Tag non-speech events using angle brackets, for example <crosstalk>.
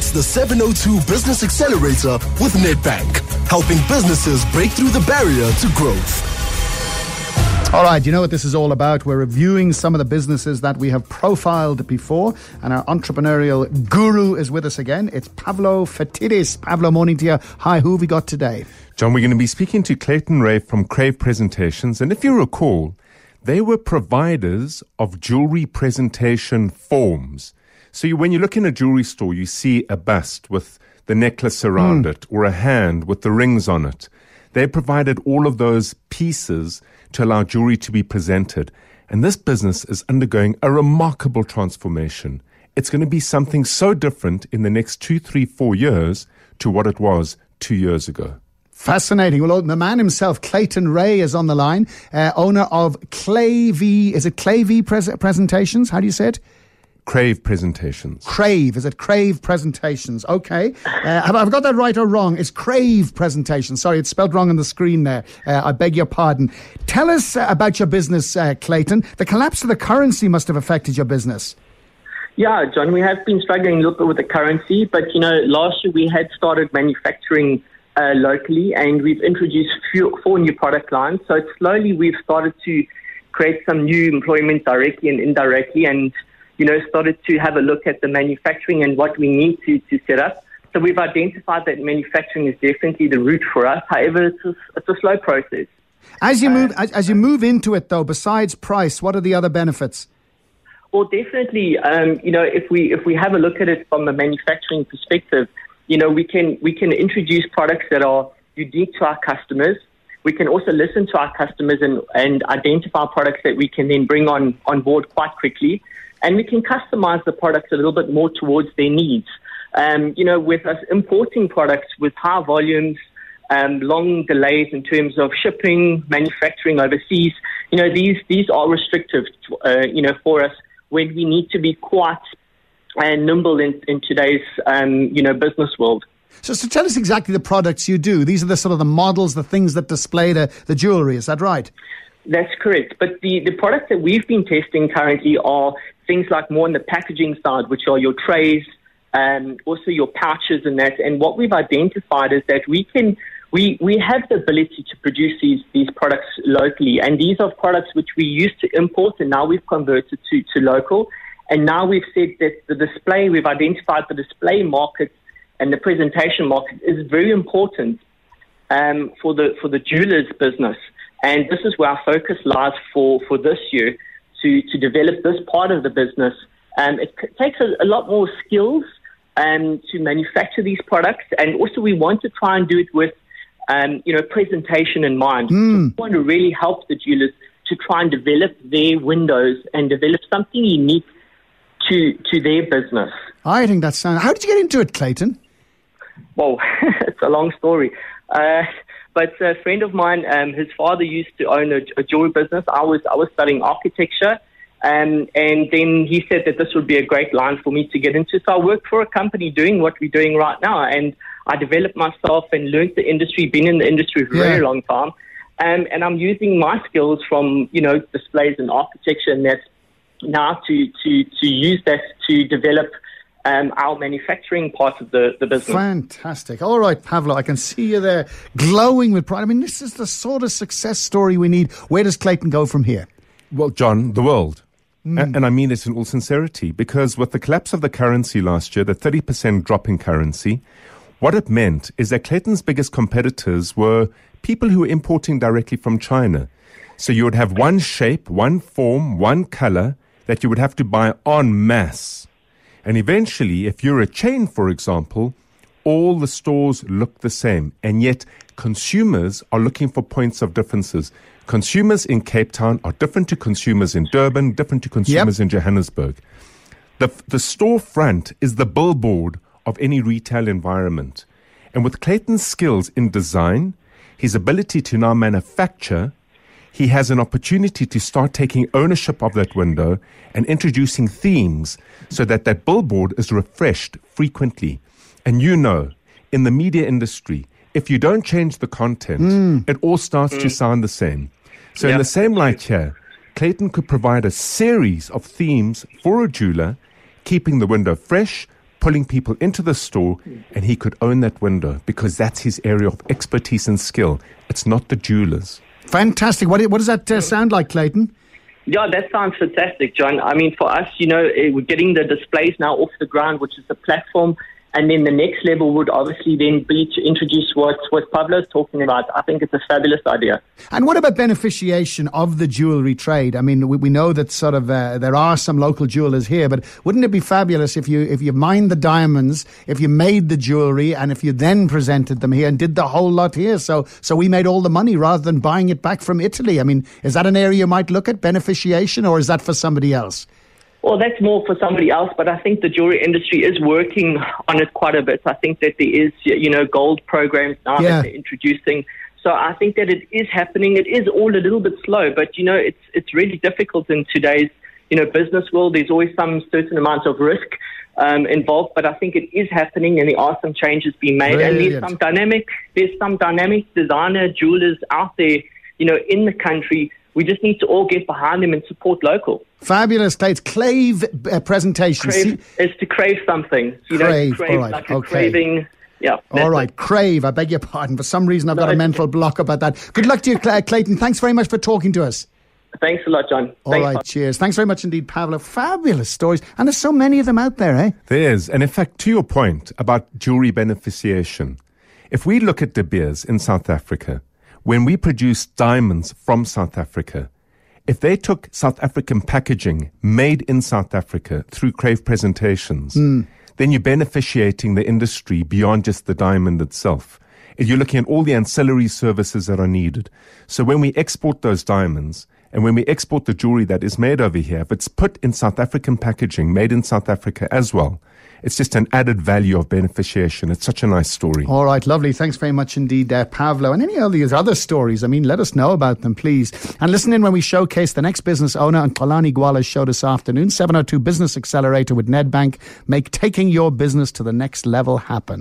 It's the 702 Business Accelerator with Nedbank, helping businesses break through the barrier to growth. All right, you know what this is all about. We're reviewing some of the businesses that we have profiled before, and our entrepreneurial guru is with us again. It's Pavlo Phitidis. Pavlo, morning to you. Hi, who have we got today? John, we're going to be speaking to Clayton Ray from Crayve Presentations, and if you recall, they were providers of jewelry presentation forms. So you, when you look in a jewelry store, you see a bust with the necklace around Hmm. it or a hand with the rings on it. They provided all of those pieces to allow jewelry to be presented. And this business is undergoing a remarkable transformation. It's going to be something so different in the next two, three, four years to what it was two years ago. Fascinating. Well, the man himself, Clayton Ray, is on the line, uh, owner of Clay V. Is it Clay V pres- Presentations? How do you say it? Crayve presentations. Crayve. Is it Crayve Presentations? Okay. Uh, have I got that right or wrong? It's Crayve Presentations. Sorry, it's spelled wrong on the screen there. Uh, I beg your pardon. Tell us uh, about your business, uh, Clayton. The collapse of the currency must have affected your business. Yeah, John, we have been struggling a little bit with the currency, but you know, last year we had started manufacturing uh, locally, and we've introduced few, four new product lines. So slowly we've started to create some new employment directly and indirectly, and you know, started to have a look at the manufacturing and what we need to to set up. So we've identified that manufacturing is definitely the route for us. However, it's a, it's a slow process. As you move, as, as you move into it, though, besides price, what are the other benefits? Well, definitely. Um, you know, if we if we have a look at it from a manufacturing perspective, you know, we can we can introduce products that are unique to our customers. We can also listen to our customers and, and identify products that we can then bring on on board quite quickly, and we can customize the products a little bit more towards their needs. Um, you know, with us importing products with high volumes, um, long delays in terms of shipping, manufacturing overseas. You know, these these are restrictive, uh, you know, for us when we need to be quite uh, nimble in, in today's um, you know business world. So, so tell us exactly the products you do. These are the sort of the models, the things that display the, the jewelry. Is that right? That's correct. But the, the products that we've been testing currently are things like more on the packaging side, which are your trays, um, also your pouches and that. And what we've identified is that we can we, we have the ability to produce these, these products locally. And these are products which we used to import and now we've converted to, to local. And now we've said that the display, we've identified the display market and the presentation market is very important um, for the for the jewelers business, and this is where our focus lies for, for this year to to develop this part of the business. Um, it takes a, a lot more skills um, to manufacture these products, and also we want to try and do it with um, you know presentation in mind. So we want to really help the jewelers to try and develop their windows and develop something unique to to their business. I think that's. Uh, how did you get into it, Clayton? Well, <laughs> it's a long story. Uh, but a friend of mine, um, his father used to own a, a jewelry business. I was I was studying architecture, um, and then he said that this would be a great line for me to get into. So I worked for a company doing what we're doing right now, and I developed myself and learned the industry. Been in the industry for a Yeah. very long time, um, and I'm using my skills from you know displays and architecture and that now to to to use that to develop. Um, our manufacturing part of the, the business. Fantastic. All right, Pavlo, I can see you there glowing with pride. I mean, this is the sort of success story we need. Where does Clayton go from here? Well, John, the world. A- And, I mean it in all sincerity, because with the collapse of the currency last year, the 30% drop in currency, what it meant is that Clayton's biggest competitors were people who were importing directly from China. So you would have one shape, one form, one color that you would have to buy en masse. And eventually, if you're a chain, for example, all the stores look the same. And yet, consumers are looking for points of differences. Consumers in Cape Town are different to consumers in Durban, different to consumers in Johannesburg. The, the storefront is the billboard of any retail environment. And with Clayton's skills in design, his ability to now manufacture, he has an opportunity to start taking ownership of that window and introducing themes so that that billboard is refreshed frequently. And you know, in the media industry, if you don't change the content, hmm. it all starts to hmm. sound the same. So, in the same light here, Clayton could provide a series of themes for a jeweler, keeping the window fresh, pulling people into the store, and he could own that window because that's his area of expertise and skill. It's not the jewelers. Fantastic. What, what does that uh, sound like, Clayton? Yeah, that sounds fantastic, John. I mean, for us, you know, eh, we're getting the displays now off the ground, which is the platform and then the next level would obviously then be to introduce what, what Pavlo's talking about. I think it's a fabulous idea. And what about beneficiation of the jewellery trade? I mean, we, we know that sort of uh, there are some local jewellers here, but wouldn't it be fabulous if you if you mined the diamonds, if you made the jewellery, and if you then presented them here and did the whole lot here? So so we made all the money rather than buying it back from Italy. I mean, is that an area you might look at beneficiation, or is that for somebody else? Well, that's more for somebody else, but I think the jewelry industry is working on it quite a bit. I think that there is, you know, gold programs now yeah. that they're introducing. So I think that it is happening. It is all a little bit slow, but you know, it's it's really difficult in today's you know business world. There's always some certain amount of risk um, involved, but I think it is happening, and there are some changes being made. Brilliant. And there's some dynamic, there's some dynamic designer jewelers out there, you know, in the country we just need to all get behind them and support local. Fabulous States Crayve uh, presentation. Crave is to crave something. You crave, know, crave all right. like okay. craving. Yeah. All right, it. crave. I beg your pardon. For some reason, I've got a mental block about that. Good luck to you, Clayton. Thanks very much for talking to us. Thanks a lot, John. All Thanks, right, cheers. Thanks very much indeed, Pavlo. Fabulous stories. And there's so many of them out there, eh? There is. And in fact, to your point about jury beneficiation, if we look at De Beers in South Africa, when we produce diamonds from South Africa, if they took South African packaging made in South Africa through Crayve presentations, mm. then you're beneficiating the industry beyond just the diamond itself. You're looking at all the ancillary services that are needed. So when we export those diamonds, and when we export the jewelry that is made over here, if it's put in South African packaging, made in South Africa as well, it's just an added value of beneficiation. It's such a nice story. All right, lovely. Thanks very much indeed, uh, Pavlo. And any of these other stories, I mean, let us know about them, please. And listen in when we showcase the next business owner on Xolani Gwala's show this afternoon, 702 Business Accelerator with Nedbank. Make taking your business to the next level happen.